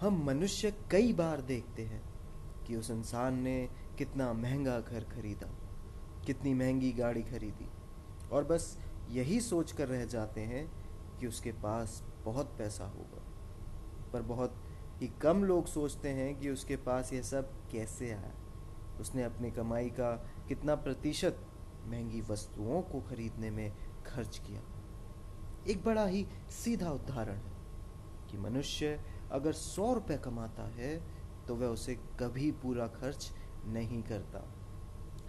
हम मनुष्य कई बार देखते हैं कि उस इंसान ने कितना महँगा घर खरीदा, कितनी महँगी गाड़ी खरीदी। और बस यही सोच कर रह जाते हैं कि उसके पास बहुत पैसा होगा। पर बहुत ही कम लोग सोचते हैं कि उसके पास यह सब कैसे आया। उसने अपनी कमाई का कितना प्रतिशत महँगी वस्तुओं को खरीदने में खर्च किया। एक बड़ा ही सीधा उदाहरण है कि मनुष्य अगर सौ रुपये कमाता है तो वह उसे कभी पूरा खर्च नहीं करता।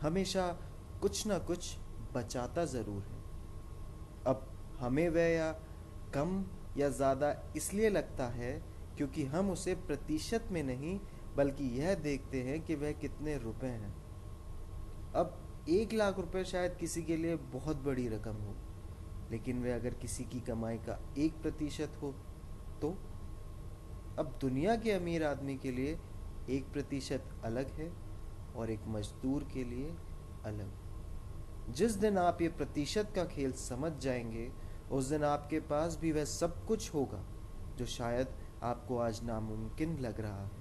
हमेशा कुछ ना कुछ बचाता ज़रूर है। अब हमें वह या कम या ज़्यादा इसलिए लगता है क्योंकि हम उसे प्रतिशत में नहीं, बल्कि यह देखते हैं कि वह कितने रुपए हैं। अब एक लाख रुपए शायद किसी के लिए बहुत बड़ी रकम हो, लेकिन वह अगर किसी की कमाई का एक प्रतिशत हो तो अब दुनिया के अमीर आदमी के लिए एक प्रतिशत अलग है और एक मजदूर के लिए अलग। जिस दिन आप ये प्रतिशत का खेल समझ जाएँगे, उस दिन आपके पास भी वह सब कुछ होगा जो शायद आपको आज नामुमकिन लग रहा है।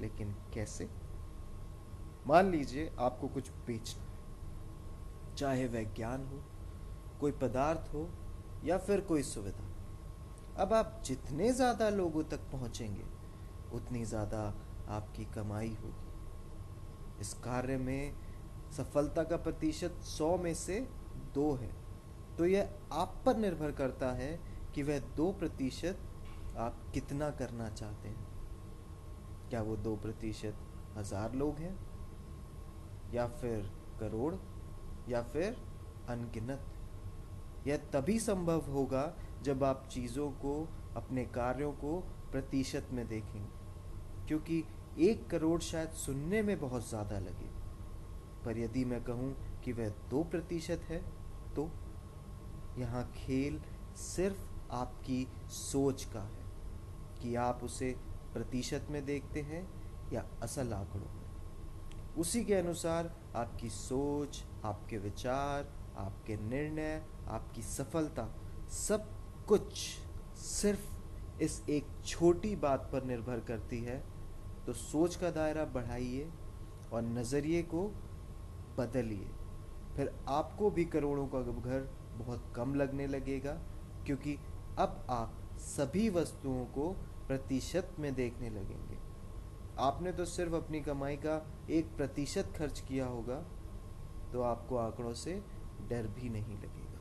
लेकिन कैसे? मान लीजिए आपको कुछ बेचना है। चाहे वह ज्ञान हो, कोई पदार्थ हो, या फिर कोई सुविधा। अब आप जितने ज़्यादा लोगों तक पहुँचेंगे, उतनी ज़्यादा आपकी कमाई होगी। इस कार्य में सफलता का प्रतिशत सौ में से दो है। तो यह आप पर निर्भर करता है कि वह दो प्रतिशत आप कितना करना चाहते हैं। क्या वो दो प्रतिशत हज़ार लोग हैं? या फिर करोड़? या फिर अनगिनत? यह तभी संभव होगा जब आप चीज़ों को, अपने कार्यों को प्रतिशत में देखेंगे क्योंकि एक करोड़ शायद सुनने में बहुत ज़्यादा लगे। पर यदि मैं कहूँ कि वह दो प्रतिशत है तो यहाँ खेल सिर्फ़ आपकी सोच का है, कि आप उसे प्रतिशत में देखते हैं या असल आंकड़ों में। उसी के अनुसार आपकी सोच, आपके विचार, आपके निर्णय, आपकी सफलता सब कुछ सिर्फ़ इस एक छोटी बात पर निर्भर करती है तो सोच का दायरा बढ़ाइए और नज़रिए को बदलिए। फिर आपको भी करोड़ों का घर बहुत कम लगने लगेगा, क्योंकि अब आप सभी वस्तुओं को प्रतिशत में देखने लगेंगे। आपने तो सिर्फ़ अपनी कमाई का एक प्रतिशत खर्च किया होगा तो आपको आंकड़ों से डर भी नहीं लगेगा।